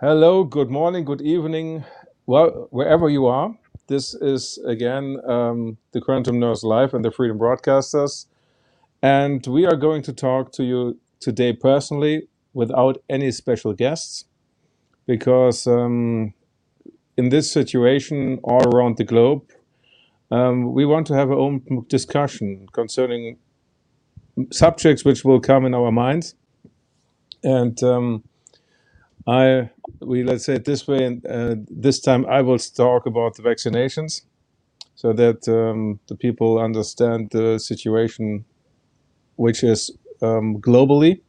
Hello, good morning, good evening, well, wherever you are. This is again um, the Quantum Nurse Live and the Freedom Broadcasters. And we are going to talk to you today personally without any special guests because um, in this situation all around the globe, um, we want to have our own discussion concerning subjects which will come in our minds. And um, I, we let's say it this way, and uh, this time I will talk about the vaccinations so that um, the people understand the situation, which is um, globally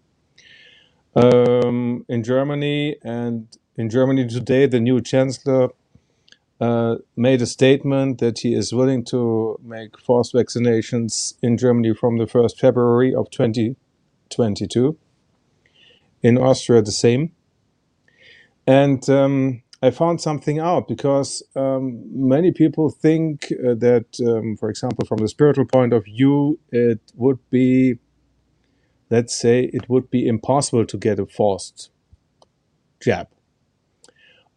um, in Germany. And in Germany today, the new chancellor uh, made a statement that he is willing to make forced vaccinations in Germany from the 1st February of 2022. In Austria, the same. And um, I found something out because um, many people think uh, that, um, for example, from the spiritual point of view, it would be, let's say, it would be impossible to get a forced jab.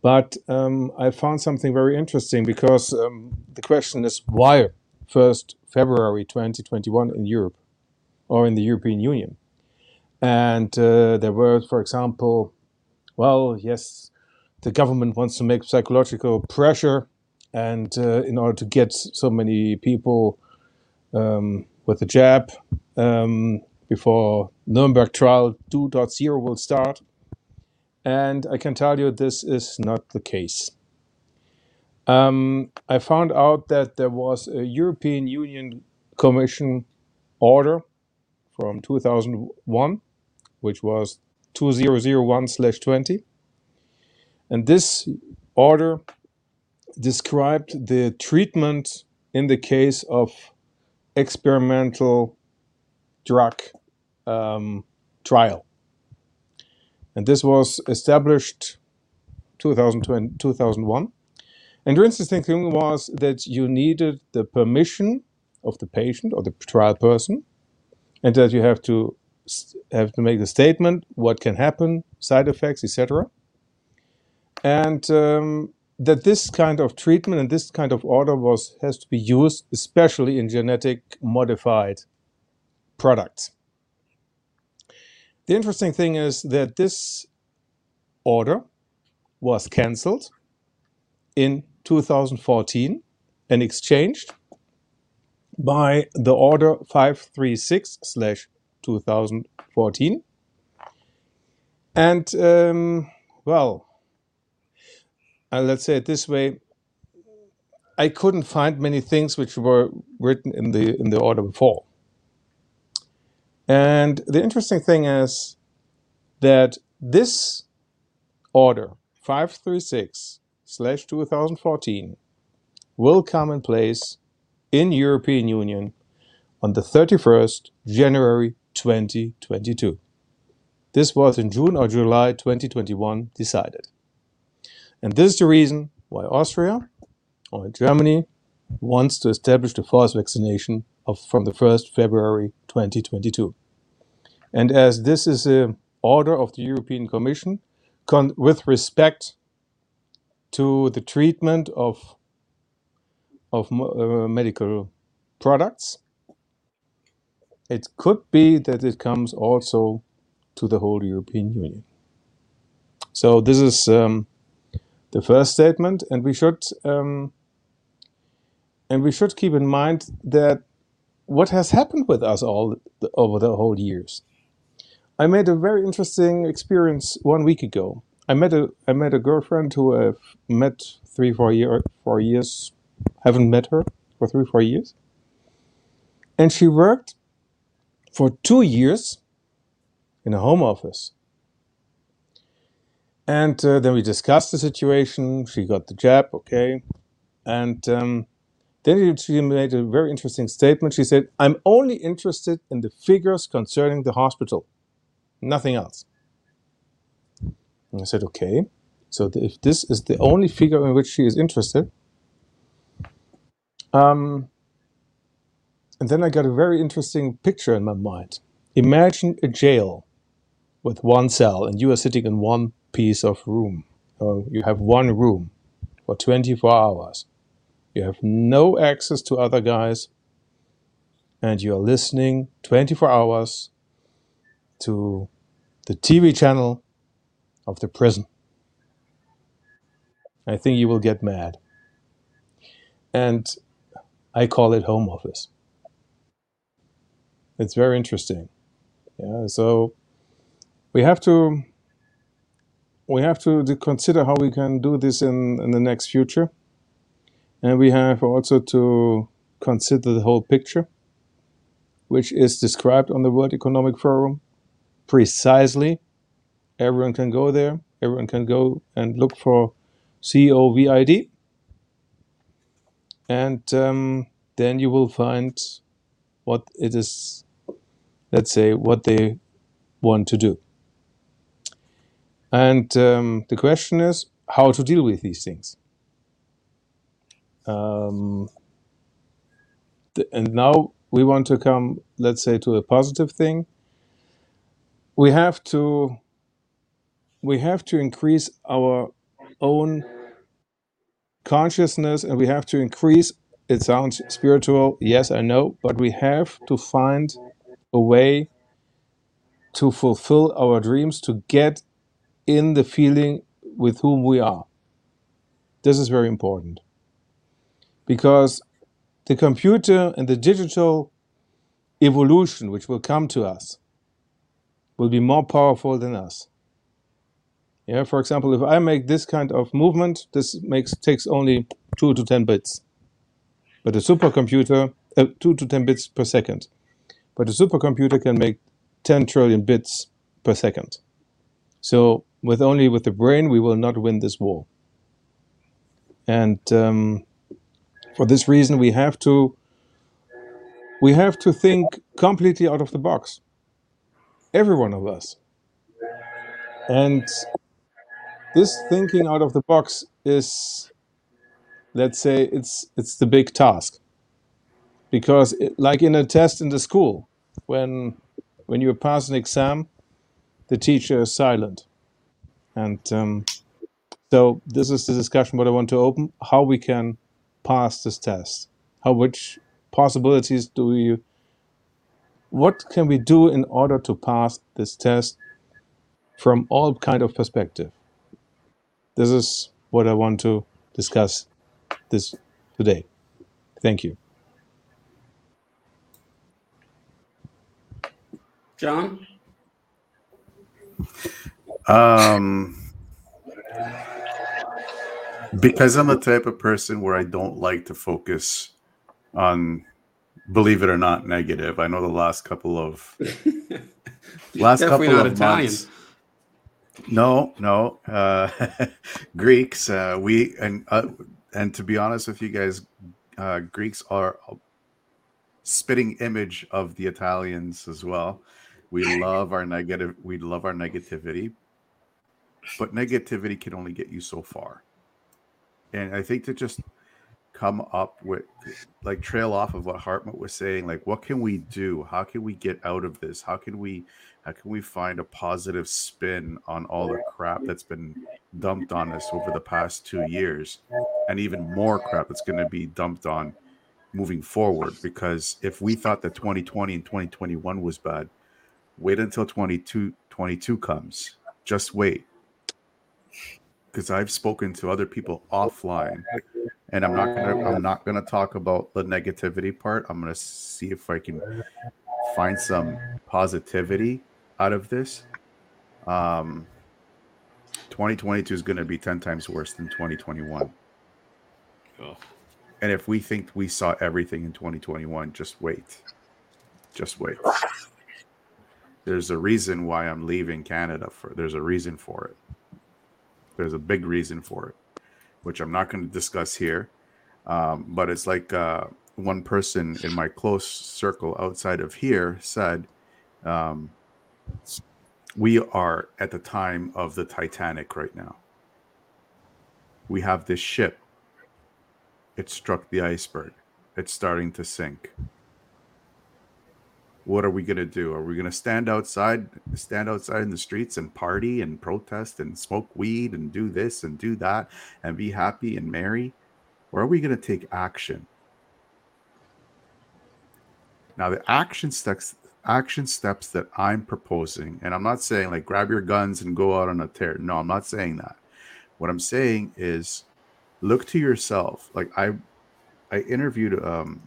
But um, I found something very interesting because um, the question is why 1st February 2021 in Europe or in the European Union? And uh, there were, for example, well, yes, the government wants to make psychological pressure, and uh, in order to get so many people um, with the jab um, before Nuremberg trial 2.0 will start. And I can tell you this is not the case. Um, I found out that there was a European Union Commission order from 2001, which was 2001 20, and this order described the treatment in the case of experimental drug um, trial. And this was established 2020, 2001. And the interesting thing was that you needed the permission of the patient or the trial person, and that you have to have to make the statement what can happen, side effects, etc and um, that this kind of treatment and this kind of order was has to be used especially in genetic modified products. The interesting thing is that this order was cancelled in 2014 and exchanged by the order 536 slash 2014 and um, well uh, let's say it this way, I couldn't find many things which were written in the in the order before. And the interesting thing is that this order 536 slash 2014 will come in place in European Union on the 31st January 2022. This was in June or July 2021 decided. And this is the reason why Austria or Germany wants to establish the forced vaccination of, from the 1st February 2022. And as this is an order of the European Commission con- with respect to the treatment of, of uh, medical products, it could be that it comes also to the whole European Union. So this is um, the first statement, and we should um, and we should keep in mind that what has happened with us all the, over the whole years. I made a very interesting experience one week ago. I met a I met a girlfriend who I've met three four year four years haven't met her for three four years, and she worked for two years in a home office and uh, then we discussed the situation. She got the jab, okay. And um, then she made a very interesting statement. She said, I'm only interested in the figures concerning the hospital, nothing else. And I said, okay. So if this is the only figure in which she is interested, um, and then I got a very interesting picture in my mind. Imagine a jail with one cell, and you are sitting in one piece of room. or you have one room for 24 hours. You have no access to other guys, and you're listening 24 hours to the TV channel of the prison. I think you will get mad. And I call it home office. It's very interesting. Yeah, so we have to we have to consider how we can do this in, in the next future. And we have also to consider the whole picture, which is described on the World Economic Forum precisely. Everyone can go there. Everyone can go and look for COVID, and um, then you will find what it is. Let's say what they want to do. And um, the question is how to deal with these things. Um, and now we want to come, let's say, to a positive thing. We have to we have to increase our own consciousness, and we have to increase. It sounds spiritual, yes, I know, but we have to find a way to fulfill our dreams, to get in the feeling with whom we are. This is very important because the computer and the digital evolution, which will come to us, will be more powerful than us. Yeah, for example, if I make this kind of movement, this makes takes only two to ten bits, but a supercomputer, uh, two to ten bits per second, but a supercomputer can make ten trillion bits per second. So with only with the brain, we will not win this war. And um, for this reason, we have to we have to think completely out of the box, every one of us. And this thinking out of the box is, let's say, it's it's the big task. Because, it, like in a test in the school, when when you pass an exam, the teacher is silent, and um, so this is the discussion what I want to open: how we can pass this test, how which possibilities do we, what can we do in order to pass this test from all kind of perspective. This is what I want to discuss this today. Thank you. John? Um, because I'm the type of person where I don't like to focus on, believe it or not, negative. I know the last couple of last couple of Italian. months. No, no, uh, Greeks. Uh, we and uh, and to be honest with you guys, uh, Greeks are a spitting image of the Italians as well. We love our negative. We love our negativity, but negativity can only get you so far. And I think to just come up with, like, trail off of what Hartmut was saying, like, what can we do? How can we get out of this? How can we, how can we find a positive spin on all the crap that's been dumped on us over the past two years, and even more crap that's going to be dumped on moving forward? Because if we thought that 2020 and 2021 was bad, wait until 22, 22 comes. Just wait because I've spoken to other people offline, and I'm not gonna I'm not gonna talk about the negativity part. I'm gonna see if I can find some positivity out of this. Um, 2022 is gonna be ten times worse than 2021, Oh, and if we think we saw everything in 2021, just wait, just wait. There's a reason why I'm leaving Canada. For there's a reason for it. There's a big reason for it, which I'm not going to discuss here. Um, but it's like uh, one person in my close circle outside of here said, um, We are at the time of the Titanic right now. We have this ship, it struck the iceberg, it's starting to sink. what are we going to do? Are we going to stand outside, stand outside in the streets and party and protest and smoke weed and do this and do that and be happy and merry? Or are we going to take action? Now, the action steps, action steps that I'm proposing, and I'm not saying like grab your guns and go out on a tear. No, I'm not saying that. What I'm saying is look to yourself. Like I, I interviewed um,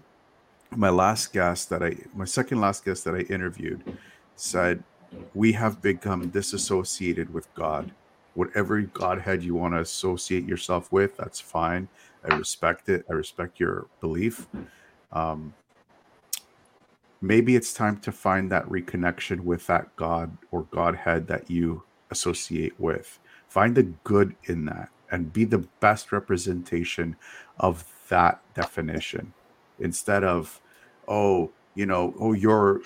my last guest that I, my second last guest that I interviewed, said we have become disassociated with God. Whatever Godhead you want to associate yourself with, that's fine. I respect it. I respect your belief. Um, maybe it's time to find that reconnection with that God or Godhead that you associate with. Find the good in that and be the best representation of that definition instead of, oh, you know, oh, you're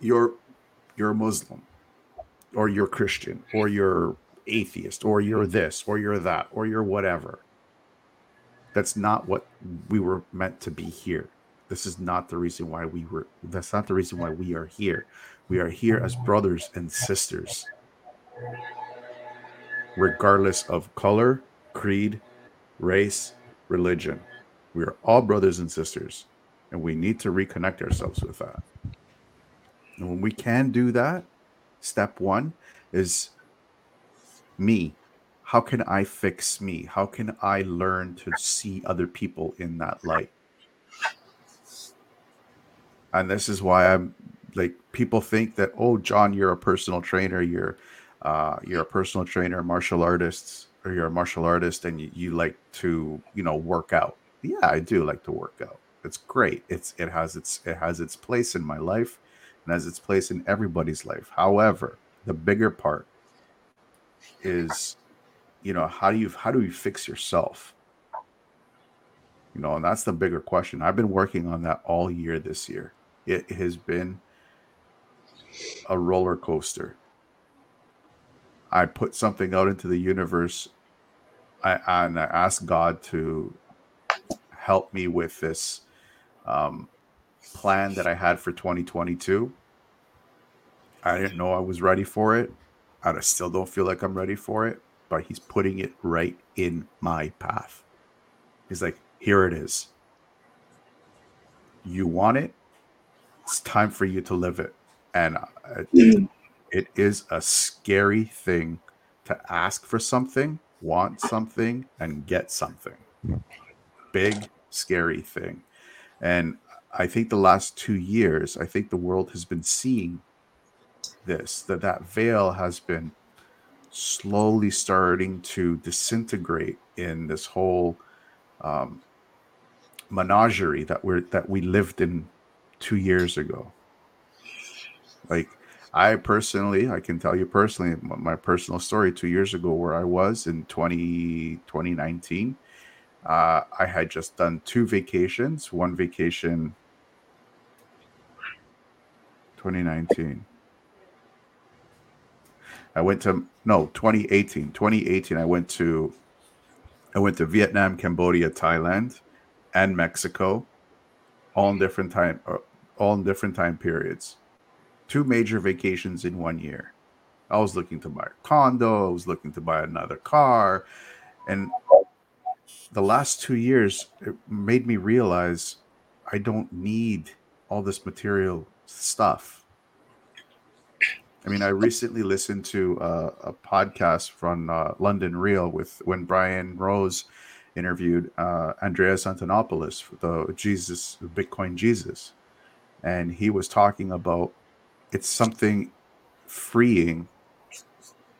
you're you're Muslim or you're Christian or you're atheist or you're this or you're that or you're whatever. That's not what we were meant to be here. This is not the reason why we were that's not the reason why we are here. We are here as mm-hmm. brothers and sisters. Regardless of color, creed, race, religion. We are all brothers and sisters, and we need to reconnect ourselves with that. And when we can do that, step one is me. How can I fix me? How can I learn to see other people in that light? And this is why I'm like people think that oh John you're a personal trainer you're uh, you're a personal trainer martial artists, or you're a martial artist and you, you like to you know work out. Yeah I do like to work out. It's great. It's it has its it has its place in my life and has its place in everybody's life. However the bigger part is you know how do you how do you fix yourself? You know and that's the bigger question. I've been working on that all year this year it has been a roller coaster i put something out into the universe I, and i asked god to help me with this um, plan that i had for 2022 i didn't know i was ready for it I still don't feel like I'm ready for it, but he's putting it right in my path. He's like, here it is. You want it. It's time for you to live it. And it, it is a scary thing to ask for something, want something, and get something. Big, scary thing. And I think the last two years, I think the world has been seeing this that that veil has been slowly starting to disintegrate in this whole um, menagerie that we're that we lived in two years ago. Like I personally, I can tell you personally, my personal story two years ago, where I was in 20, 2019. Uh, I had just done two vacations. One vacation, 2019. I went to no 2018. 2018, I went to I went to Vietnam, Cambodia, Thailand, and Mexico, all in different time, uh, all in different time periods. Two major vacations in one year. I was looking to buy a condo. I was looking to buy another car, and the last two years it made me realize I don't need all this material stuff. I mean, I recently listened to a podcast from uh, London Real with when Brian Rose interviewed uh, Andreas Antonopoulos, the Jesus, Bitcoin Jesus, and he was talking about it's something freeing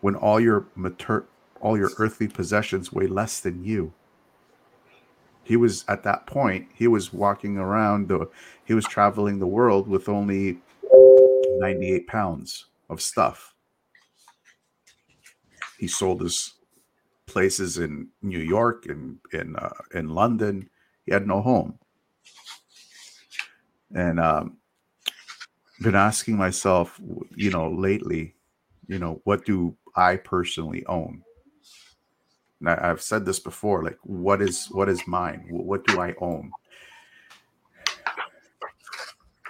when all your mater- all your earthly possessions weigh less than you. He was at that point. He was walking around the. He was traveling the world with only ninety eight pounds of stuff. He sold his places in New York and in uh, in London. He had no home, and um, been asking myself, you know, lately, you know, what do I personally own? And I, have said this before, like, what is what is mine? What do I own?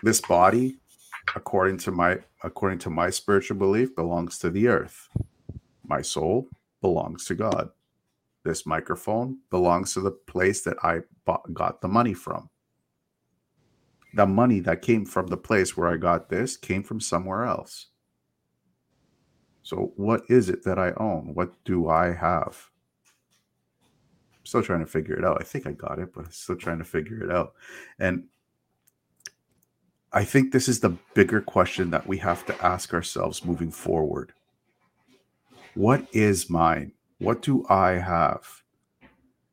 This body, according to my according to my spiritual belief belongs to the earth my soul belongs to god this microphone belongs to the place that i bought, got the money from the money that came from the place where i got this came from somewhere else so what is it that i own what do i have I'm still trying to figure it out i think i got it but i'm still trying to figure it out and I think this is the bigger question that we have to ask ourselves moving forward. What is mine? What do I have?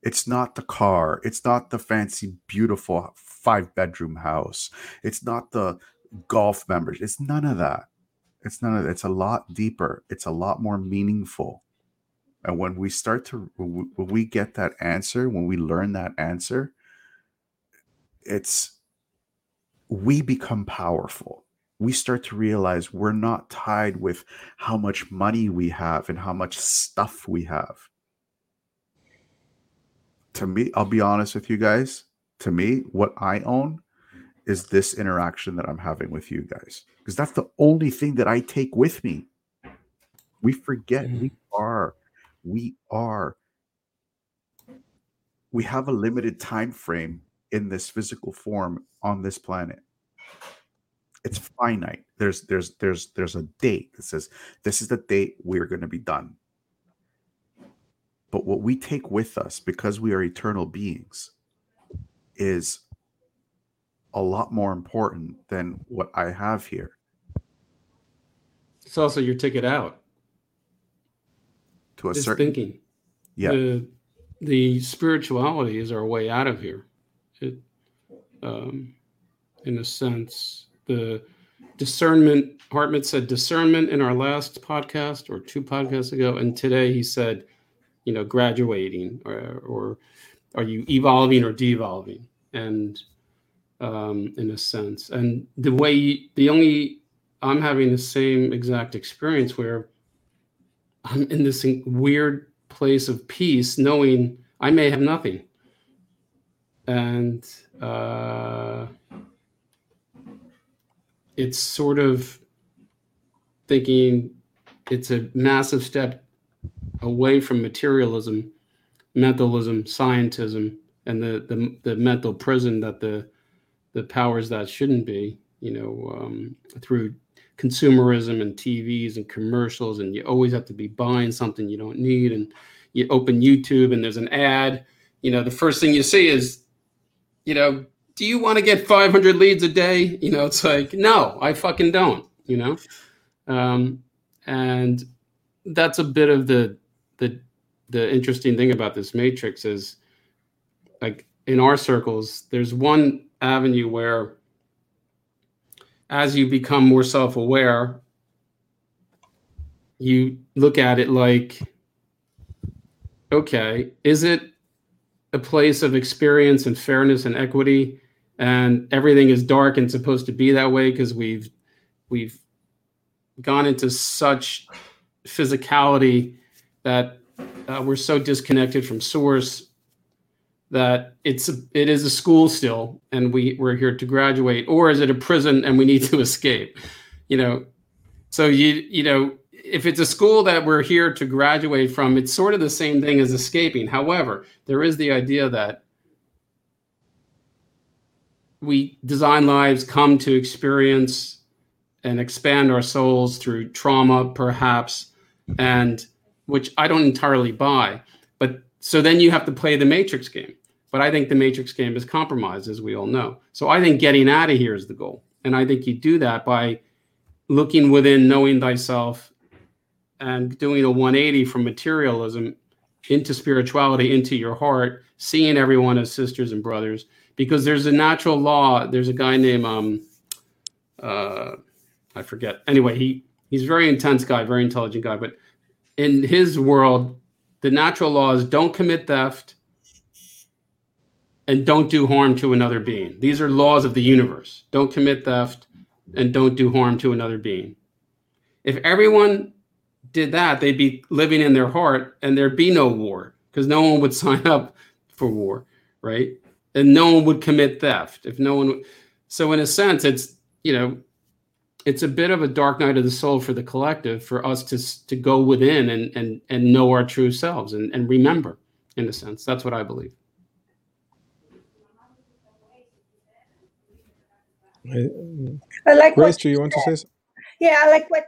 It's not the car. It's not the fancy, beautiful five bedroom house. It's not the golf members. It's none of that. It's none of that. It's a lot deeper. It's a lot more meaningful. And when we start to, when we get that answer, when we learn that answer, it's, we become powerful. We start to realize we're not tied with how much money we have and how much stuff we have. To me, I'll be honest with you guys. To me, what I own is this interaction that I'm having with you guys. Because that's the only thing that I take with me. We forget. Mm-hmm. We are, we are, we have a limited time frame in this physical form on this planet. It's finite. There's there's there's there's a date that says this is the date we're going to be done. But what we take with us because we are eternal beings is a lot more important than what i have here It's also your ticket out. to a Just certain thinking. yeah The, the spirituality is our way out of here. It, um, in a sense, the discernment. Hartmut said discernment in our last podcast or two podcasts ago, and today he said, you know, graduating or, or are you evolving or devolving? And um, in a sense, and the way you, the only I'm having the same exact experience where I'm in this weird place of peace, knowing I may have nothing. And uh, it's sort of thinking it's a massive step away from materialism, mentalism, scientism, and the, the, the mental prison that the, the powers that shouldn't be, you know, um, through consumerism and TVs and commercials, and you always have to be buying something you don't need. And you open YouTube and there's an ad. You know, the first thing you see is, you know, do you want to get 500 leads a day? You know, it's like, no, I fucking don't. You know, um, and that's a bit of the the the interesting thing about this matrix is, like in our circles, there's one avenue where as you become more self-aware you look at it like okay is it a place of experience and fairness and equity and everything is dark and supposed to be that way because we've we've gone into such physicality that uh, we're so disconnected from source that it's a, it is a school still and we we're here to graduate or is it a prison and we need to escape? You know so you you know if it's a school that we're here to graduate from it's sort of the same thing as escaping. However there is the idea that we design lives come to experience and expand our souls through trauma perhaps and which i don't entirely buy but so then you have to play the matrix game. But i think the matrix game is compromised as we all know. So i think getting out of here is the goal. And i think you do that by looking within knowing thyself and doing a 180 from materialism into spirituality into your heart seeing everyone as sisters and brothers. Because there's a natural law there's a guy named um uh i forget. Anyway he he's a very intense guy very intelligent guy but in his world the natural laws don't commit theft and don't do harm to another being. These are laws of the universe. Don't commit theft and don't do harm to another being. If everyone did that they'd be living in their heart and there'd be no war because no one would sign up for war right? And no one would commit theft. If no one so in a sense it's you know it's a bit of a dark night of the soul for the collective for us to to go within and and and know our true selves and, and remember in a sense that's what i believe I, like Grace, do you want to say something? Yeah, I like what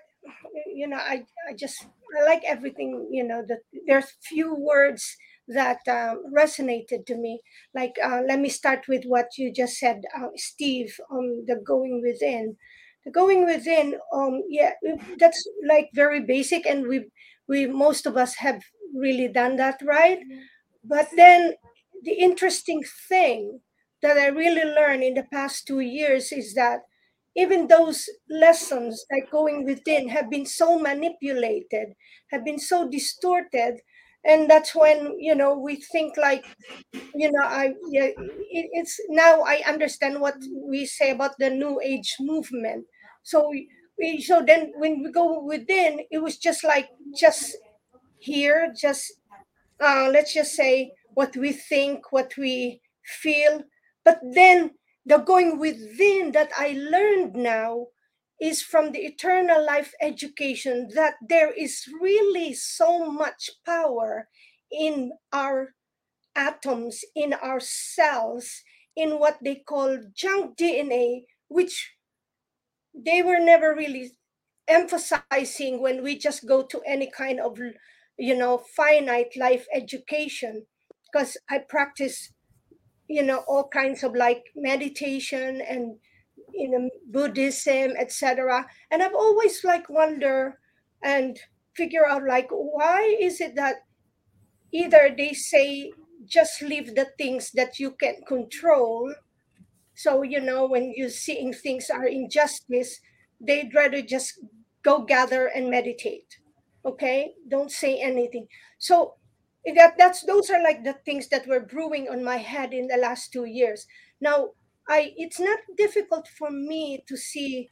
you know. I I just I like everything. You know, that there's few words that um, resonated to me. Like, uh, let me start with what you just said, uh, Steve, on the going within. Going within, um, yeah, that's like very basic, and we we most of us have really done that, right? But then the interesting thing that I really learned in the past two years is that even those lessons like going within have been so manipulated, have been so distorted. And that's when, you know, we think like, you know, I, yeah, it, it's now I understand what we say about the new age movement. So we, so then when we go within, it was just like, just here, just, uh, let's just say what we think, what we feel, but then the going within that I learned now is from the eternal life education that there is really so much power in our atoms, in our cells, in what they call junk DNA, which they were never really emphasizing when we just go to any kind of you know finite life education. Because i practice you know all kinds of like meditation and you know buddhism etc and i've always like wonder and figure out like why is it that either they say just leave the things that you can control so you know when you're seeing things are injustice they'd rather just go gather and meditate okay? Don't say anything. So eh, that that's those are like the things that were brewing on my head in the last two years. Now i it's not difficult for me to see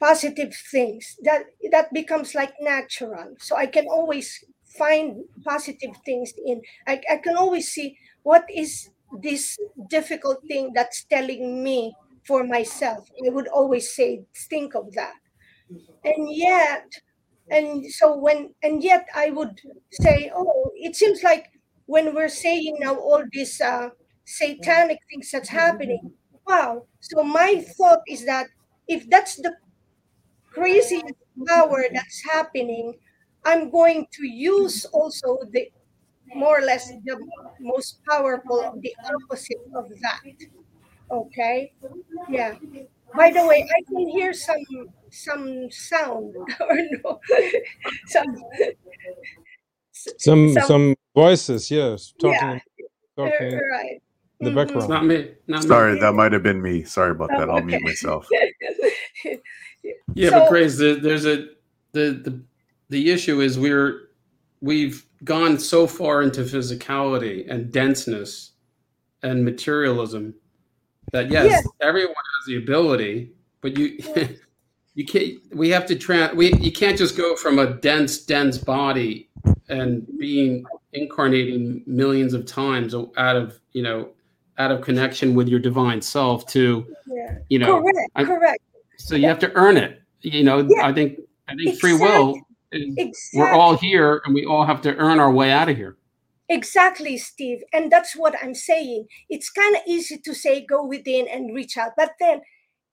positive things. That that becomes like natural. So i can always find positive things in i, I can always see what is this difficult thing that's telling me for myself. I would always say think of that. And yet and so when and yet i would say oh it seems like when we're saying now all these uh, satanic things that's happening wow. So my thought is that if that's the crazy power that's happening i'm going to use also the more or less the most powerful the opposite of that. Okay? Yeah. By the way i can hear some some sound. Or no. Some some some, voices yes. Talking, yeah, talking right. in the Mhm. background. Not me. Not Sorry, me. that might have been me. Sorry about that. Oh, I'll mute myself. Yeah, So- but Grace, the, there's a the the the issue is we're we've gone so far into physicality and denseness and materialism that yes, Yes. everyone has the ability, but you you can't. We have to try. We you can't just go from a dense, dense body and being incarnating millions of times out of you know out of connection with your divine self to yeah. you know correct I- correct so you have to earn it. You know, Yeah. I think I think free will. Exactly we're all here, and we all have to earn our way out of here. Exactly, Steve. And that's what I'm saying. It's kind of easy to say go within and reach out, but then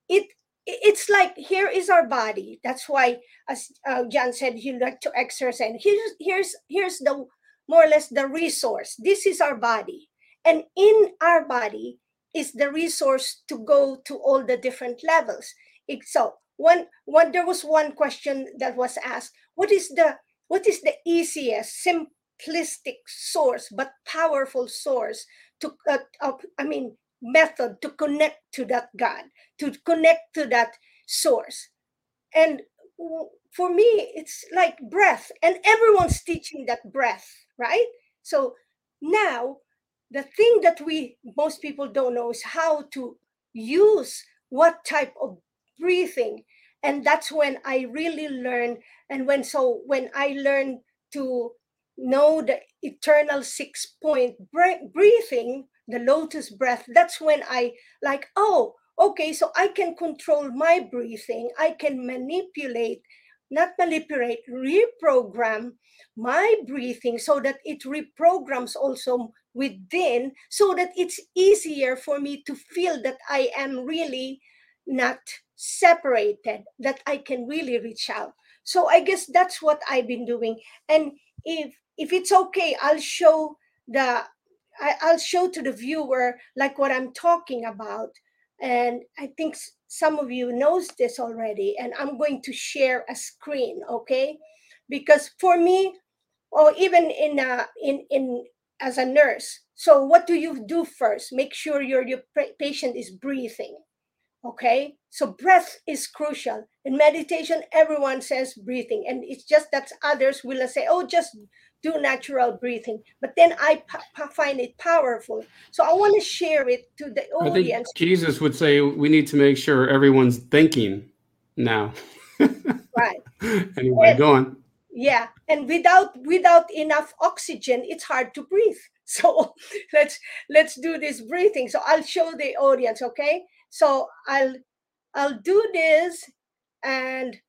it it's like here is our body. That's why, as uh, John said, he like to exercise. And here's here's here's the more or less the resource. This is our body, and in our body is the resource to go to all the different levels. It, so one one there was one question that was asked: What is the what is the easiest, simplistic source but powerful source to uh, of, i mean method to connect to that god to connect to that source? And for me it's like breath and everyone's teaching that breath right? So now the thing that we most people don't know is how to use what type of breathing and that's when i really learned and when so when i learned to know the eternal six point breathing the lotus breath that's when i like oh okay, so I can control my breathing, I can manipulate, not manipulate, reprogram my breathing so that it reprograms also within so that it's easier for me to feel that I am really not separated, that I can really reach out. So I guess that's what I've been doing. And if if it's okay, I'll show the I, I'll show to the viewer like what I'm talking about. And I think some of you knows this already. And I'm going to share a screen, okay? Because for me, or even in uh, in in as a nurse. So what do you do first? Make sure your your patient is breathing. Okay, so breath is crucial. In meditation, everyone says breathing, and it's just that others will say, "Oh, just do natural breathing." But then I find it powerful, so I want to share it to the audience. Jesus would say we need to make sure everyone's thinking now. right. anyway, and, go on yeah and without without enough oxygen it's hard to breathe so let's let's do this breathing so i'll show the audience okay so i'll i'll do this and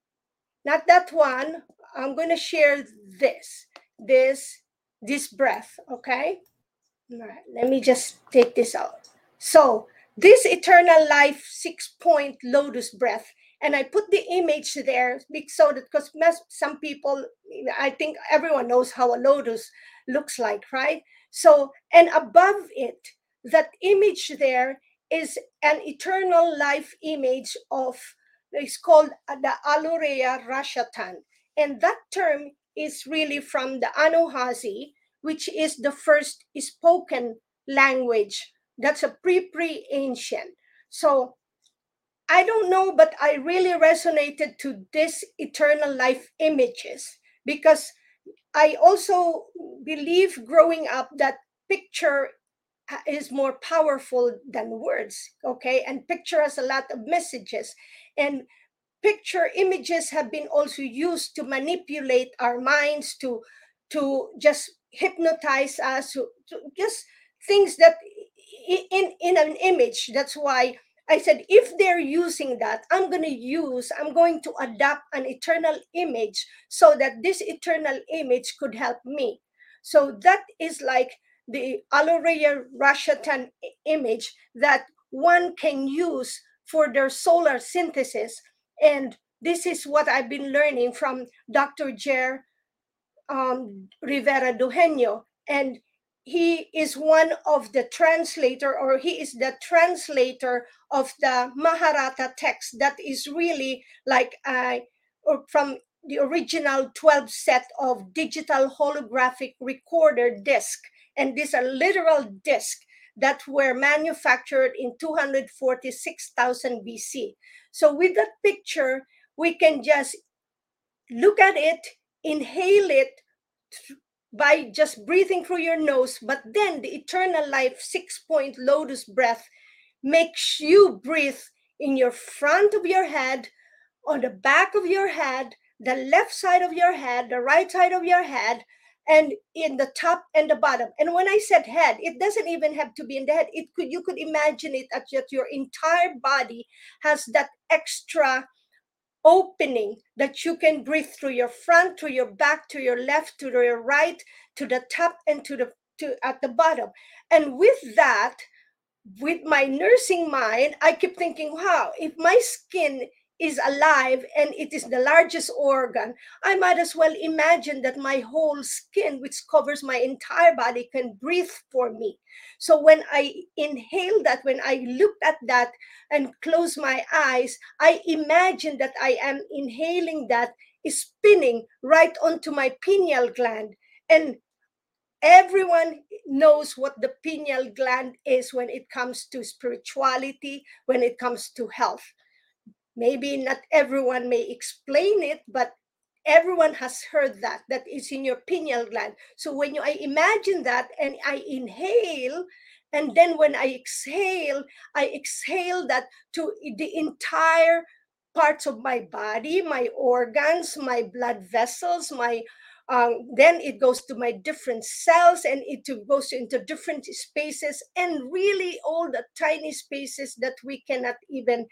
not that one. I'm going to share this this this breath okay? All right let me just take this out. So this eternal life six point lotus breath and I put the image there so that because some people, I think everyone knows how a lotus looks like, right? So, and above it, that image there is an eternal life image of, it's called the Alurea Rashatan. And that term is really from the Anuhazi, which is the first spoken language. That's a pre pre ancient. So I don't know, but I really resonated to this eternal life images because I also believe growing up that picture is more powerful than words, okay? And picture has a lot of messages. And picture images have been also used to manipulate our minds, to, to just hypnotize us, to, to just things that in, in an image. That's why I said, if they're using that, I'm going to use, I'm going to adapt an eternal image so that this eternal image could help me. So that is like the Alurea Rashatan image that one can use for their solar synthesis. And this is what I've been learning from Dr. Jer um, Rivera Dueño. And he is one of the translator or he is the translator of the Maharata text that is really like uh, or from the original 12 set of digital holographic recorder disc and these are literal discs that were manufactured in 246,000 BC. So with that picture, we can just look at it, inhale it by just breathing through your nose, but then the eternal life six point lotus breath makes you breathe in your front of your head, on the back of your head, the left side of your head, the right side of your head, and in the top and the bottom. And when I said head, it doesn't even have to be in the head. It could you could imagine it as that your entire body has that extra opening that you can breathe through your front, to your back, to your left, to your right, to the top, and to the to at the bottom. And with that, with my nursing mind, I keep thinking, wow, if my skin is alive and it is the largest organ, I might as well imagine that my whole skin, which covers my entire body, can breathe for me. So when I inhale that, when I looked at that and close my eyes, I imagine that I am inhaling that spinning right onto my pineal gland. And everyone knows what the pineal gland is when it comes to spirituality, when it comes to health maybe not everyone may explain it but everyone has heard that that is in your pineal gland. So when you i imagine that and i inhale and then when i exhale i exhale that to the entire parts of my body my organs my blood vessels my um, then it goes to my different cells and it goes into different spaces and really all the tiny spaces that we cannot even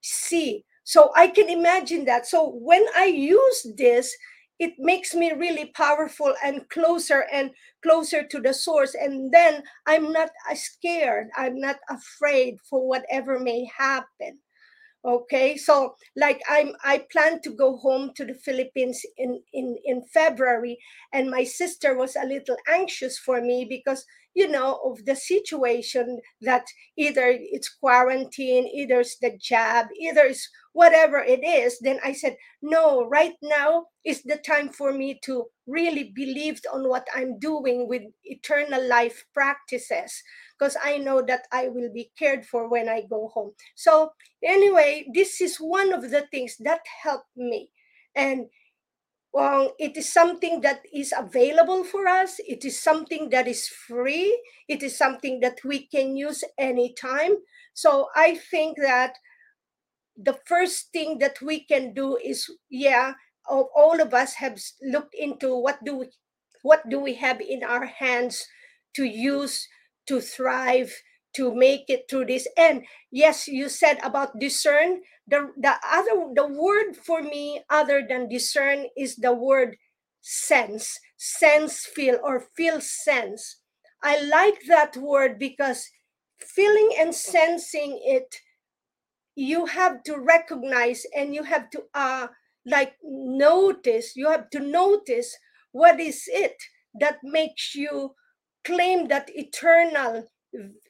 see. So I can imagine that. So when I use this, it makes me really powerful and closer and closer to the source. And then I'm not scared. I'm not afraid for whatever may happen okay so like i'm i plan to go home to the philippines in in in february and my sister was a little anxious for me because you know of the situation that either it's quarantine either it's the jab either it's whatever it is then i said no right now is the time for me to really believe on what i'm doing with eternal life practices because I know that I will be cared for when I go home. So, anyway, this is one of the things that helped me. And well, it is something that is available for us. It is something that is free. It is something that we can use anytime. So I think that the first thing that we can do is, yeah, all of us have looked into what do we, what do we have in our hands to use to thrive to make it through this and yes you said about discern the the other the word for me other than discern is the word sense sense feel or feel sense. I like that word because feeling and sensing it you have to recognize and you have to uh like notice you have to notice what is it that makes you claim that eternal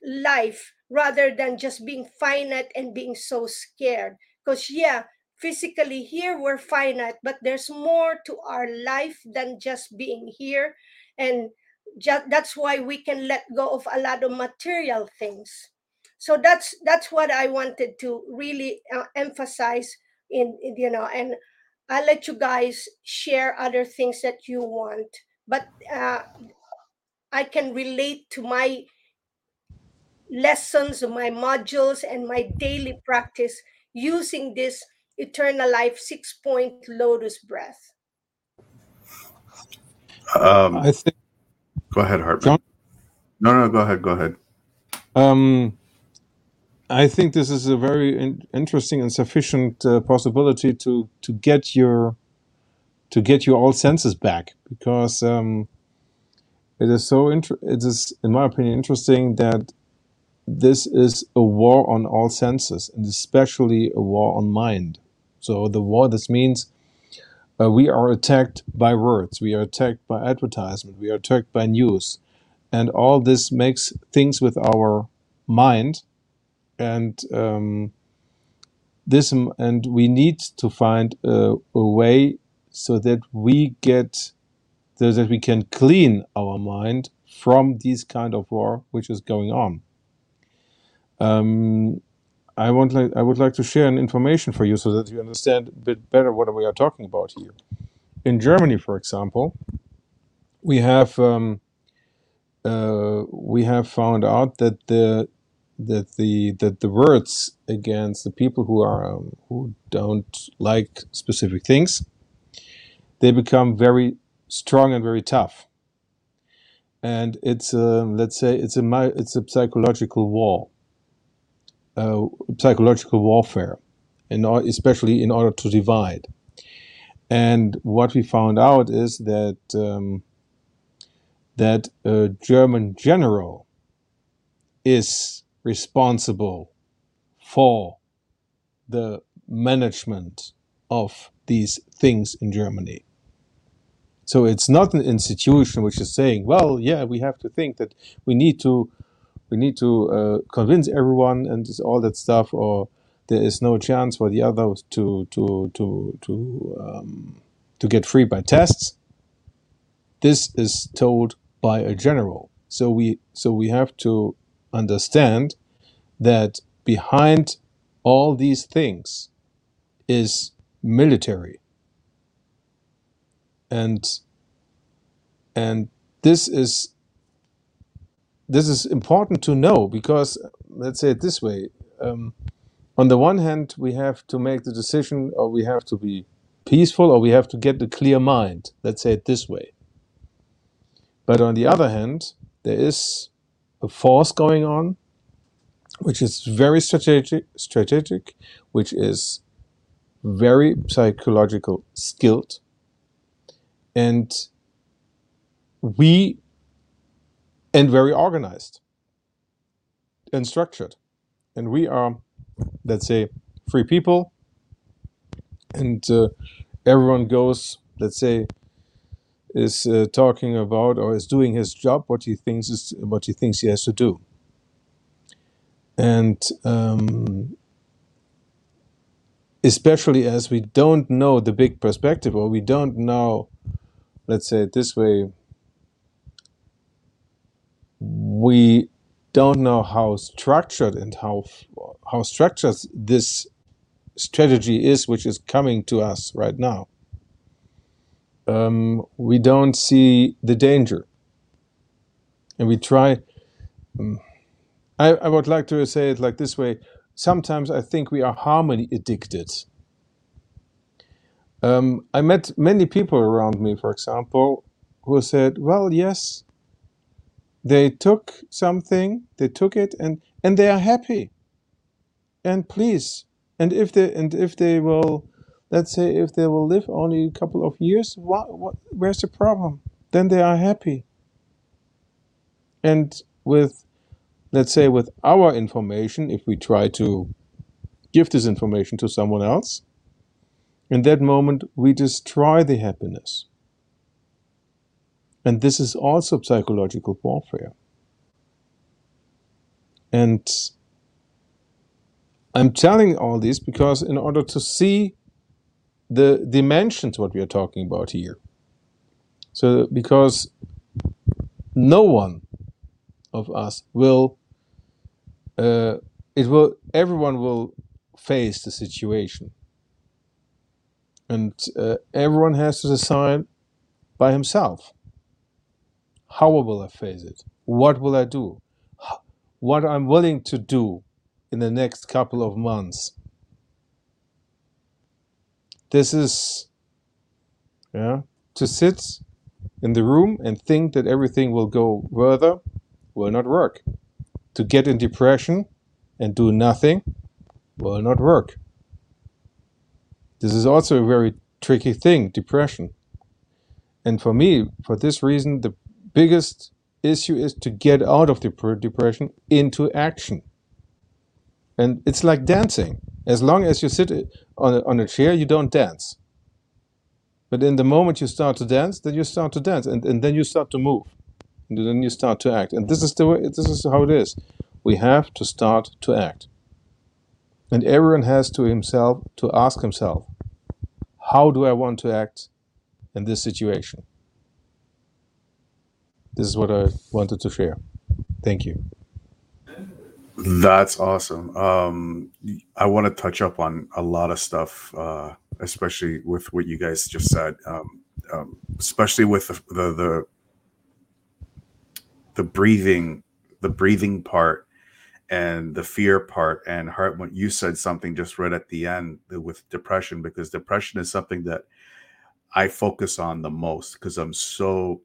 life rather than just being finite and being so scared because yeah physically here we're finite but there's more to our life than just being here and ju- that's why we can let go of a lot of material things. So that's that's what i wanted to really uh, emphasize in, in you know and i'll let you guys share other things that you want but uh, i can relate to my lessons my modules and my daily practice using this eternal life six point lotus breath Um, I think, go ahead, Hartmut. John, No, no, go ahead. Go ahead. um, I think this is a very in- interesting and sufficient uh, possibility to to get your to get your all senses back because um, it is so inter- it is in my opinion interesting that this is a war on all senses and especially a war on mind. So the war this means uh, we are attacked by words, we are attacked by advertisement, we are attacked by news, and all this makes things with our mind and um, this and we need to find a, a way so that we get so that we can clean our mind from this kind of war which is going on. Um, I want like I would like to share an information for you so that you understand a bit better what we are talking about here. In Germany, for example, we have um, uh, we have found out that the that the that the words against the people who are um, who don't like specific things they become very strong and very tough and it's a, let's say it's a it's a psychological war uh, psychological warfare or, especially in order to divide and what we found out is that um, that a German general is responsible for the management of these things in Germany. So it's not an institution which is saying, well, yeah, we have to think that we need to we need to uh, convince everyone and all that stuff, or there is no chance for the others to to to to um, to get free by tests. This is told by a general. So we so we have to understand that behind all these things is military and and this is this is important to know because let's say it this way um, on the one hand we have to make the decision or we have to be peaceful or we have to get a clear mind. Let's say it this way. But on the other hand, there is a force going on, which is very strategic, strategic, which is very psychological skilled, and we and very organized and structured. And we are, let's say, free people, and uh, everyone goes, let's say, is uh, talking about or is doing his job, what he thinks is what he thinks he has to do, and um, especially as we don't know the big perspective or we don't know, let's say it this way, we don't know how structured and how how structured this strategy is, which is coming to us right now. Um, we don't see the danger, and we try. Um, I, I would like to say it like this way: sometimes I think we are harmony addicted. Um, I met many people around me, for example, who said, "Well, yes, they took something, they took it, and and they are happy. And please, and if they and if they will, let's say, if they will live only a couple of years, what, what where's the problem? Then they are happy. And with, let's say, with our information, if we try to give this information to someone else, in that moment we destroy the happiness. And this is also psychological warfare. And I'm telling all this because in order to see the dimensions what we are talking about here. So because no one of us will uh, it will everyone will face the situation and uh, everyone has to decide by himself how will I face it? What will I do? What I'm willing to do in the next couple of months. This is, yeah, to sit in the room and think that everything will go further will not work. To get in depression and do nothing will not work. This is also a very tricky thing, depression. And for me, for this reason, the biggest issue is to get out of the depression into action. And it's like dancing. As long as you sit uh, on a, on a chair, you don't dance. But in the moment you start to dance, then you start to dance, and, and then you start to move, and then you start to act. And this is the way. This is how it is. We have to start to act. And everyone has to himself to ask himself, how do I want to act in this situation? This is what I wanted to share. Thank you. That's awesome. Um, I want to touch up on a lot of stuff, uh, especially with what you guys just said, um, um, especially with the, the, the the breathing, the breathing part, and the fear part. And heart, when you said something just right at the end with depression, because depression is something that I focus on the most because I'm so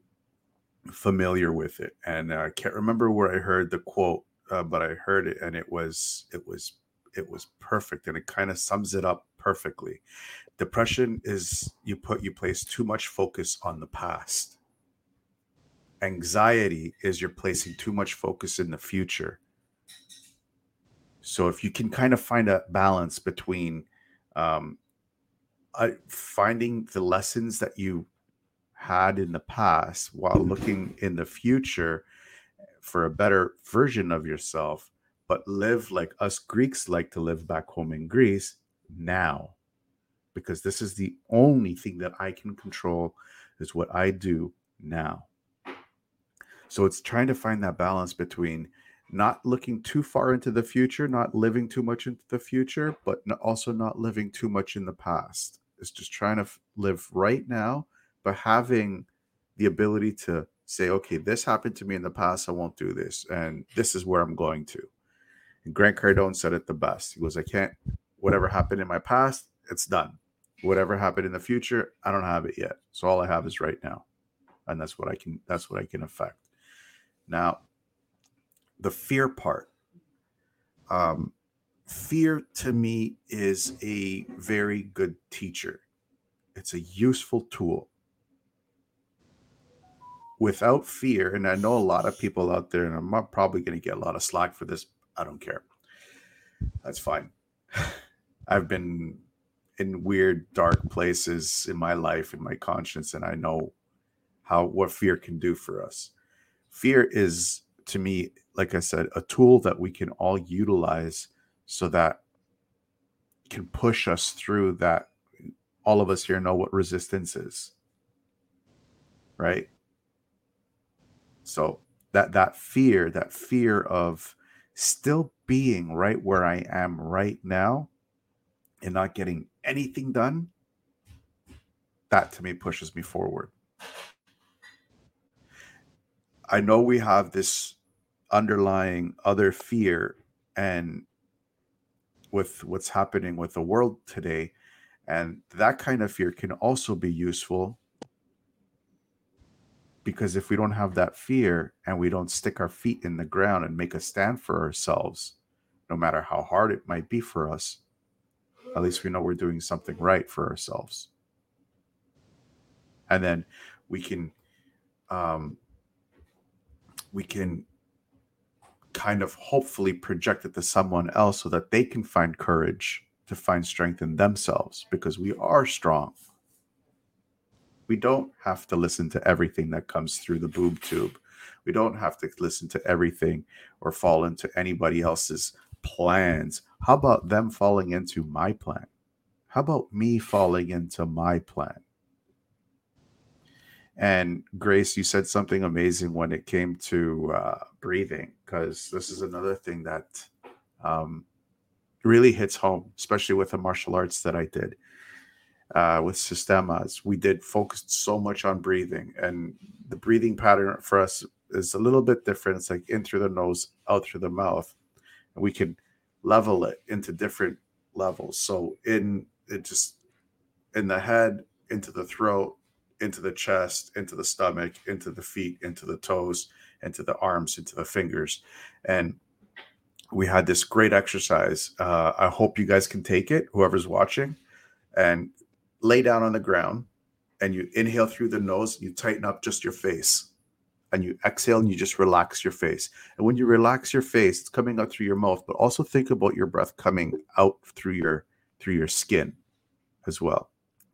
familiar with it, and I can't remember where I heard the quote, uh, but I heard it, and it was it was it was perfect, and it kind of sums it up perfectly. Depression is you put you place too much focus on the past. Anxiety is you're placing too much focus in the future. So if you can kind of find a balance between um, uh, finding the lessons that you had in the past while mm-hmm. looking in the future for a better version of yourself, but live like us Greeks like to live back home in Greece now. Because this is the only thing that I can control, is what I do now. So it's trying to find that balance between not looking too far into the future, not living too much into the future, but also not living too much in the past. It's just trying to live right now but having the ability to say, okay, this happened to me in the past, I won't do this, and this is where I'm going to. And Grant Cardone said it the best. He goes, I can't, whatever happened in my past, it's done. Whatever happened in the future, I don't have it yet. So all I have is right now. And that's what I can that's what I can affect. Now, the fear part. Um, fear to me is a very good teacher. It's a useful tool. Without fear, and I know a lot of people out there, and I'm probably going to get a lot of slack for this. I don't care. That's fine. I've been in weird, dark places in my life, in my conscience, and I know how what fear can do for us. Fear is, to me, like I said, a tool that we can all utilize so that can push us through that all of us here know what resistance is right so that that fear that fear of still being right where i am right now and not getting anything done that to me pushes me forward. I know we have this underlying other fear and with what's happening with the world today and that kind of fear can also be useful because if we don't have that fear and we don't stick our feet in the ground and make a stand for ourselves no matter how hard it might be for us at least we know we're doing something right for ourselves and then we can um, we can kind of hopefully project it to someone else so that they can find courage to find strength in themselves because we are strong. We don't have to listen to everything that comes through the boob tube. We don't have to listen to everything or fall into anybody else's plans. How about them falling into my plan? How about me falling into my plan? And Grace, you said something amazing when it came to uh, breathing, because this is another thing that um, really hits home, especially with the martial arts that I did uh, with Systemas. We did focus so much on breathing, and the breathing pattern for us is a little bit different. It's like in through the nose, out through the mouth, and we can level it into different levels. So in it just in the head, into the throat, into the chest, into the stomach, into the feet, into the toes, into the arms, into the fingers. And we had this great exercise. Uh, I hope you guys can take it, whoever's watching, and lay down on the ground. And you inhale through the nose, you tighten up just your face. And you exhale and you just relax your face. And when you relax your face, it's coming out through your mouth, but also think about your breath coming out through your through your skin as well.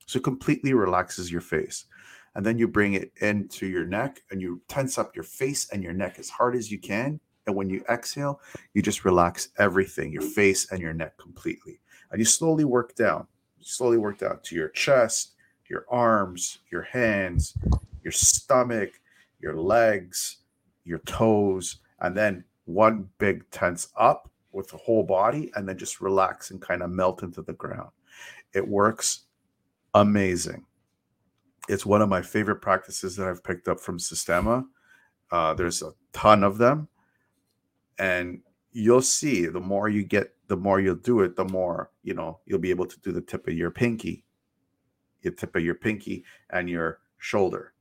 So completely relaxes your face and then you bring it into your neck and you tense up your face and your neck as hard as you can. And when you exhale, you just relax everything, your face and your neck completely. And you slowly work down, slowly worked out to your chest, your arms, your hands, your stomach, your legs, your toes, and then one big tense up with the whole body, and then just relax and kind of melt into the ground. It works amazing it's one of my favorite practices that I've picked up from Systema. Uh, there's a ton of them, and you'll see the more you get, the more you'll do it, the more you know you'll be able to do the tip of your pinky, your tip of your pinky, and your shoulder.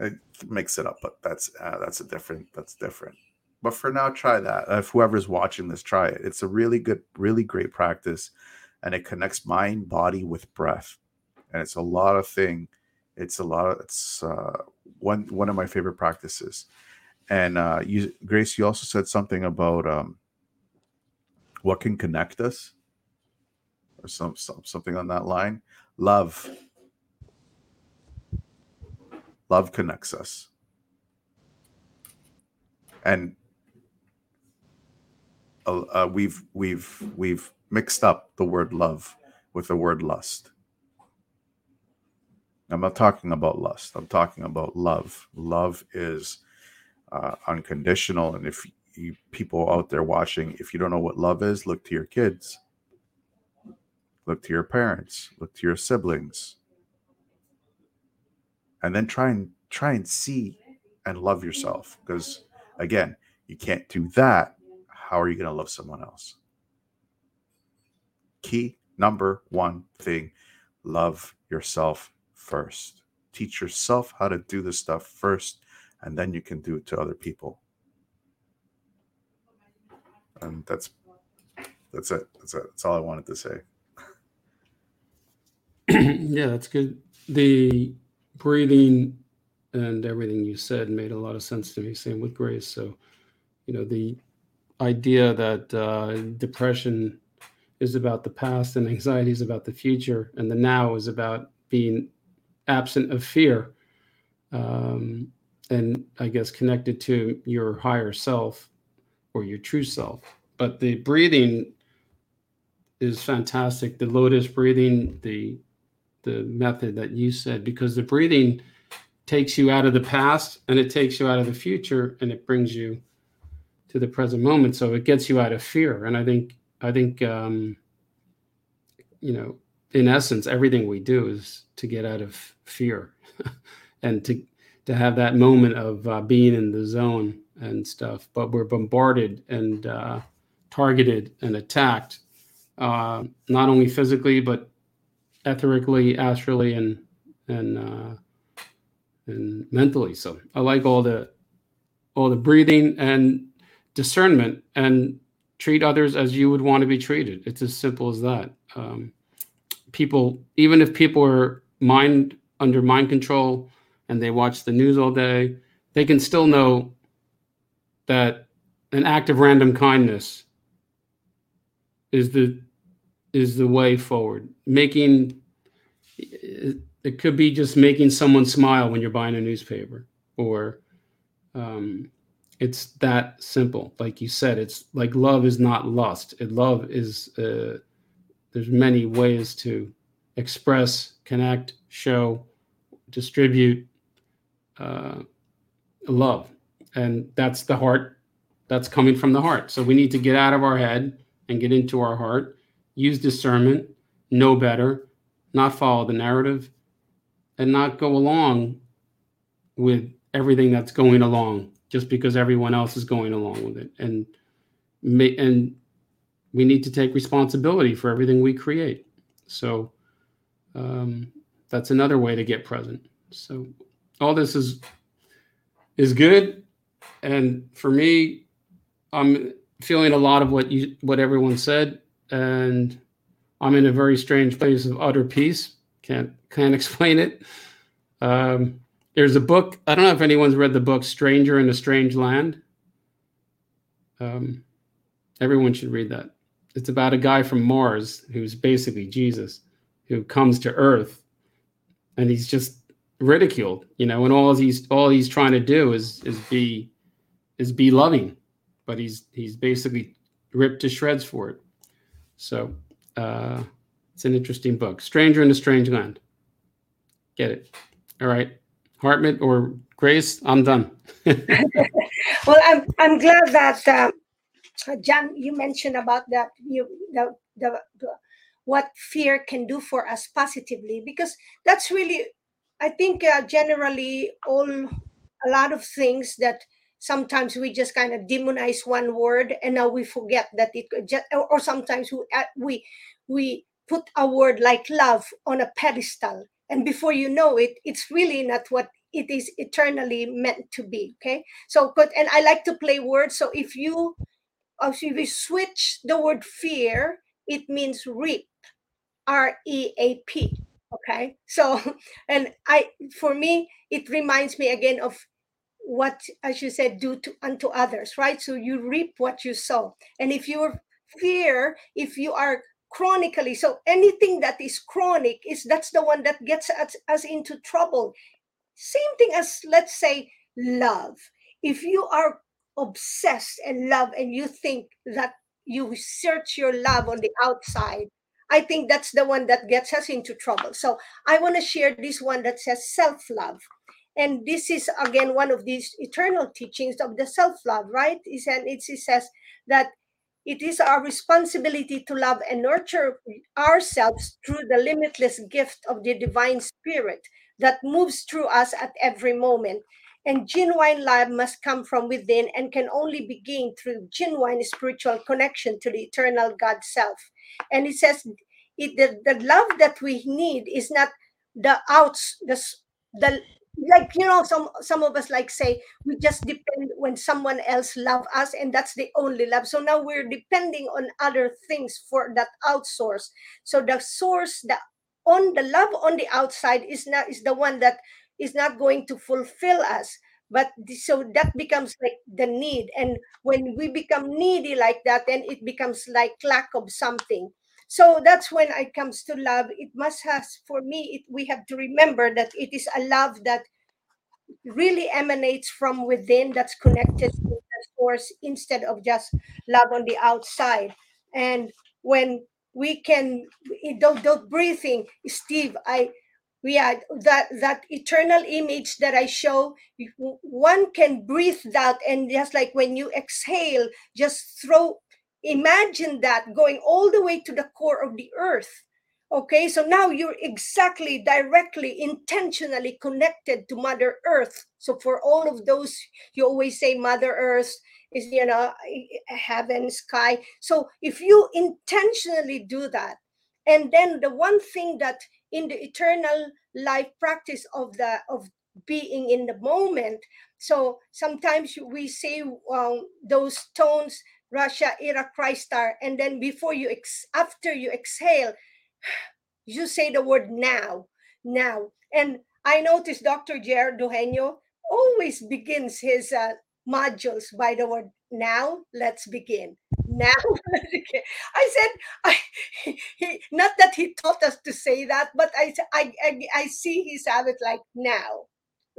It mix it up, but that's uh, that's a different that's different. But for now, try that. If whoever's watching this, try it. It's a really good, really great practice, and it connects mind, body with breath, and it's a lot of thing it's a lot of it's uh, one one of my favorite practices. And uh, you, Grace, you also said something about um, what can connect us, or some, some something on that line. Love, love connects us, and uh, uh, we've we've we've mixed up the word love with the word lust I'm not talking about lust. I'm talking about love. Love is uh, unconditional. And if you people out there watching, if you don't know what love is, look to your kids, look to your parents, look to your siblings, and then try and try and see and love yourself. Because again, you can't do that. How are you going to love someone else? Key number one thing love yourself first. Teach yourself how to do this stuff first, and then you can do it to other people. And that's that's it. That's it. That's all I wanted to say. yeah, that's good. The breathing and everything you said made a lot of sense to me. Same with Grace. So, you know, the idea that uh, depression is about the past and anxiety is about the future, and the now is about being absent of fear, um, and I guess connected to your higher self or your true self. But the breathing is fantastic. The lotus breathing, the the method that you said, because the breathing takes you out of the past and it takes you out of the future and it brings you to the present moment. So it gets you out of fear. And I think I think um, you know, in essence, everything we do is to get out of fear and to to have that moment of uh, being in the zone and stuff. But we're bombarded and uh, targeted and attacked, uh, not only physically but etherically, astrally, and and uh, and mentally. So I like all the all the breathing and discernment and treat others as you would want to be treated. It's as simple as that. Um, people, even if people are mind under mind control and they watch the news all day, they can still know that an act of random kindness is the is the way forward. Making it could be just making someone smile when you're buying a newspaper, or um, it's that simple. Like you said, it's like love is not lust. It, love is uh, there's many ways to express, connect, show, distribute uh, love, and that's the heart. That's coming from the heart. So we need to get out of our head and get into our heart. Use discernment, know better, not follow the narrative, and not go along with everything that's going along just because everyone else is going along with it and and we need to take responsibility for everything we create so um, that's another way to get present so all this is is good and for me i'm feeling a lot of what you what everyone said and i'm in a very strange place of utter peace can't can't explain it um, there's a book. I don't know if anyone's read the book "Stranger in a Strange Land." Um, everyone should read that. It's about a guy from Mars who's basically Jesus, who comes to Earth, and he's just ridiculed, you know. And all he's all he's trying to do is is be is be loving, but he's he's basically ripped to shreds for it. So uh, it's an interesting book, "Stranger in a Strange Land." Get it? All right. Hartmut or Grace, I'm done. well, I'm I'm glad that uh, John you mentioned about that you the, the, the what fear can do for us positively because that's really I think uh, generally all a lot of things that sometimes we just kind of demonize one word and now we forget that it just or sometimes we uh, we we put a word like love on a pedestal. And before you know it it's really not what it is eternally meant to be okay? So but and i like to play words so if you if you switch the word fear it means reap r-e-a-p okay? So and i for me it reminds me again of what as you said do to unto others right? So you reap what you sow. And if you fear if you are chronically so anything that is chronic is that's the one that gets us, us into trouble. Same thing as let's say love. If you are obsessed and love and you think that you search your love on the outside i think that's the one that gets us into trouble. So i want to share this one that says self-love and this is again one of these eternal teachings of the self-love right it says that it is our responsibility to love and nurture ourselves through the limitless gift of the divine spirit that moves through us at every moment. And genuine love must come from within and can only be gained through genuine spiritual connection to the eternal God self. And it says, it the, the love that we need is not the outs the the like you know some some of us like say we just depend when someone else love us and that's the only love. So now we're depending on other things for that outsource. So the source that on the love on the outside is not is the one that is not going to fulfill us. But so that becomes like the need. And when we become needy like that then it becomes like lack of something so that's when it comes to love. It must has for me it, we have to remember that it is a love that really emanates from within that's connected to the source instead of just love on the outside. And when we can eh, the, the breathing steve i we had that that eternal image that i show one can breathe that and just like when you exhale just throw imagine that going all the way to the core of the earth okay? So now you're exactly directly intentionally connected to mother earth. So for all of those you always say mother earth is you know heaven sky. So if you intentionally do that and then the one thing that in the eternal life practice of the of being in the moment so sometimes we say um, those tones russia ira christar and then before you ex- after you exhale you say the word now now. And i noticed dr jared dueño always begins his uh, modules by the word now let's begin. Now i said I, he, not that he taught us to say that but I, I i i see his habit like now.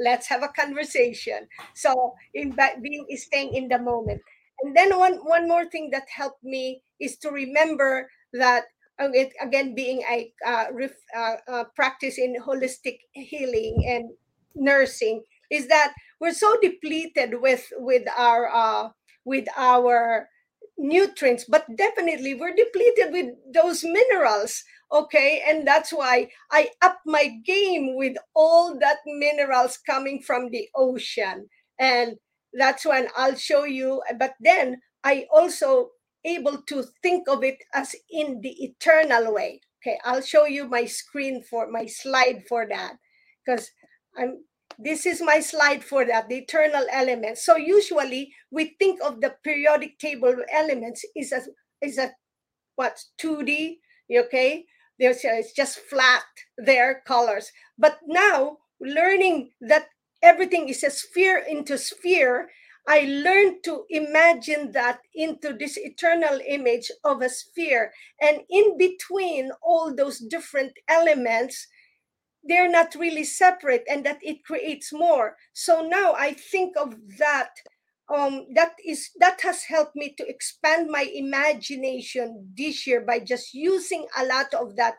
Let's have a conversation. So in being staying in the moment and then one one more thing that helped me is to remember that uh, it, again being a uh, ref, uh, uh, practice in holistic healing and nursing is that we're so depleted with with our uh, with our nutrients but definitely we're depleted with those minerals okay? And that's why i up my game with all that minerals coming from the ocean. And that's when i'll show you. But then i also able to think of it as in the eternal way. Okay i'll show you my screen for my slide for that. Because i'm this is my slide for that the eternal elements. So usually we think of the periodic table of elements is a is a what 2d okay? There's it's just flat there colors. But now learning that everything. Is a sphere into sphere. I learned to imagine that into this eternal image of a sphere. And in between all those different elements they're not really separate and that it creates more. So now i think of that um that is that has helped me to expand my imagination this year by just using a lot of that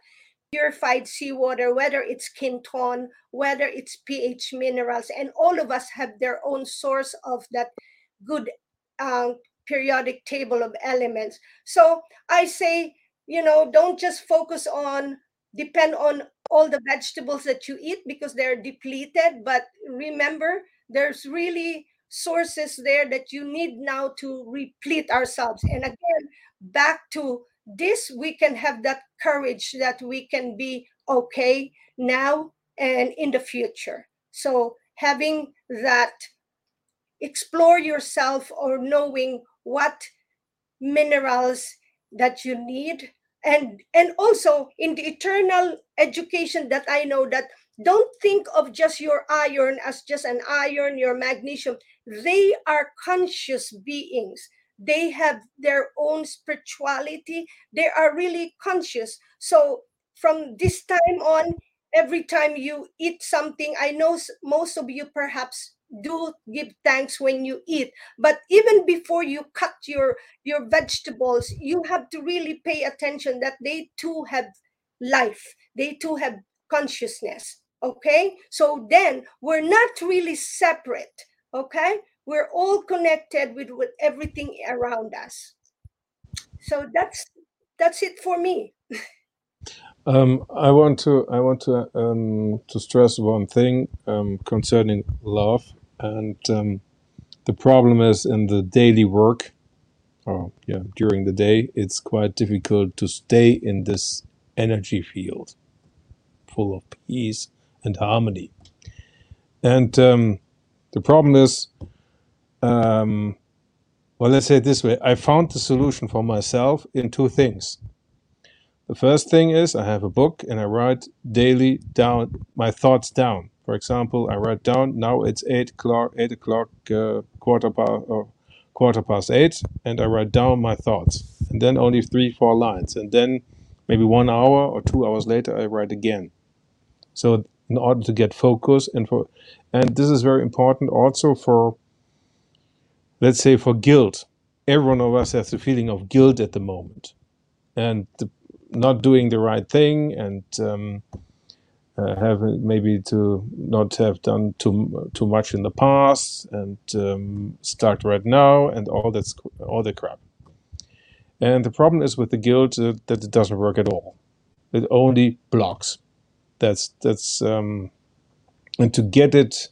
purified seawater whether it's quinton whether it's ph minerals and all of us have their own source of that good um, periodic table of elements. So i say you know don't just focus on depend on all the vegetables that you eat because they're depleted but remember there's really sources there that you need now to replete ourselves. And again back to this we can have that courage that we can be okay now and in the future. So having that explore yourself or knowing what minerals that you need and and also in the eternal education that i know that don't think of just your iron as just an iron your magnesium. They are conscious beings they have their own spirituality. They are really conscious. So from this time on every time you eat something i know most of you perhaps do give thanks when you eat but even before you cut your your vegetables you have to really pay attention that they too have life. They too have consciousness okay? So then we're not really separate okay we're all connected with, with everything around us so that's that's it for me Um, I want to I want to um, to stress one thing um, concerning love, and um, the problem is in the daily work, or yeah, during the day, it's quite difficult to stay in this energy field full of peace and harmony. And um, the problem is, um, well, let's say it this way I found the solution for myself in two things. The first thing is I have a book and I write daily down my thoughts down. For example, I write down now it's eight o'clock, eight o'clock, uh, quarter past, or quarter past eight, and I write down my thoughts, and then only three, four lines, and then maybe one hour or two hours later I write again. So in order to get focus and for, and this is very important also for, let's say for guilt. Every one of us has the feeling of guilt at the moment, and the, not doing the right thing and. Um, uh, have maybe to not have done too too much in the past and um, start right now and all that's all the crap. And the problem is with the guilt uh, that it doesn't work at all. It only blocks. That's that's um, and to get it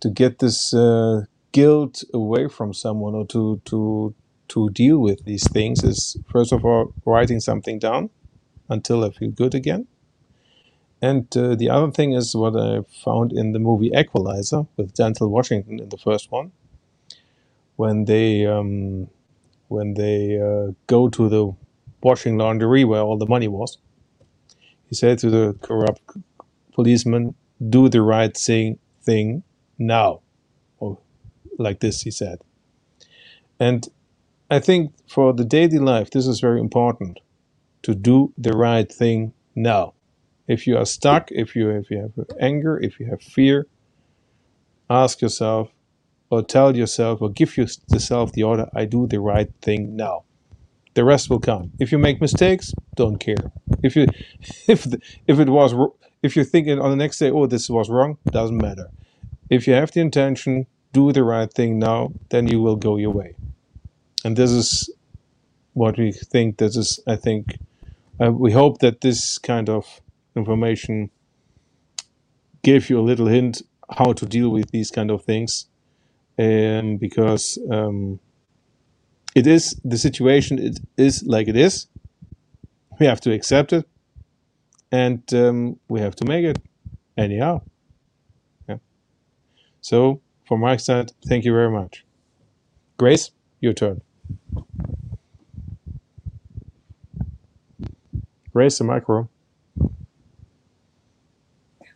to get this uh, guilt away from someone or to to to deal with these things is first of all writing something down until I feel good again and uh, the other thing is what I found in the movie Equalizer with Denzel Washington in the first one, when they um, when they uh, go to the washing laundry where all the money was. He said to the corrupt policeman, "Do the right thing thing now," like this. He said, and I think for the daily life, this is very important to do the right thing now if you are stuck, if you if you have anger, if you have fear, ask yourself or tell yourself or give yourself the order, I do the right thing now. The rest will come. If you make mistakes, don't care. If you if if it was if you're thinking on the next day, oh this was wrong, doesn't matter. If you have the intention, do the right thing now, then you will go your way. And this is what we think. This is, I think, uh, we hope that this kind of information gave you a little hint how to deal with these kind of things um, because um, it is the situation it is like it is we have to accept it and um, we have to make it anyhow yeah. so from my side thank you very much grace your turn grace the micro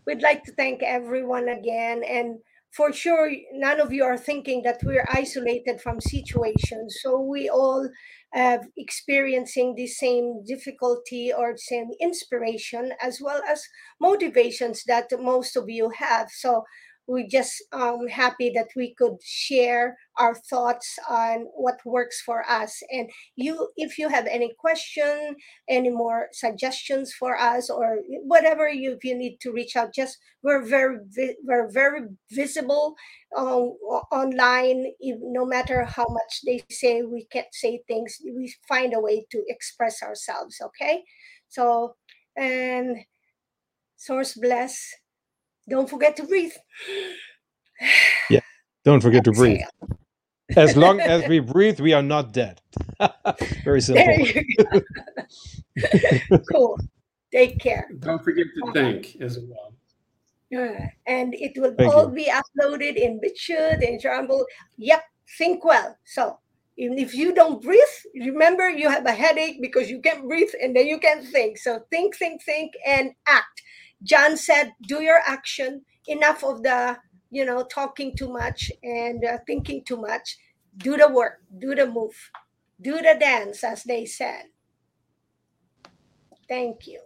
we'd like to thank everyone again. And for sure, none of you are thinking that we're isolated from situations. So we all have experiencing the same difficulty or same inspiration as well as motivations that most of you have. So we're just um, happy that we could share our thoughts on what works for us. And you if you have any question any more suggestions for us or whatever you you need to reach out just we're very we're very visible um, online no matter how much they say we can't say things we find a way to express ourselves okay? So and source bless don't forget to breathe. yeah, don't forget to breathe. As long as we breathe, we are not dead. Very simple. cool. Take care. Don't forget to think as well. and it will Thank all you. be uploaded in BitChute and Rumble. Yep, think well. So even if you don't breathe, remember you have a headache because you can't breathe and then you can't think. So think, think, think, and act. John said, do your action. Enough of the, you know, talking too much and uh, thinking too much. Do the work, do the move, do the dance, as they said. Thank you.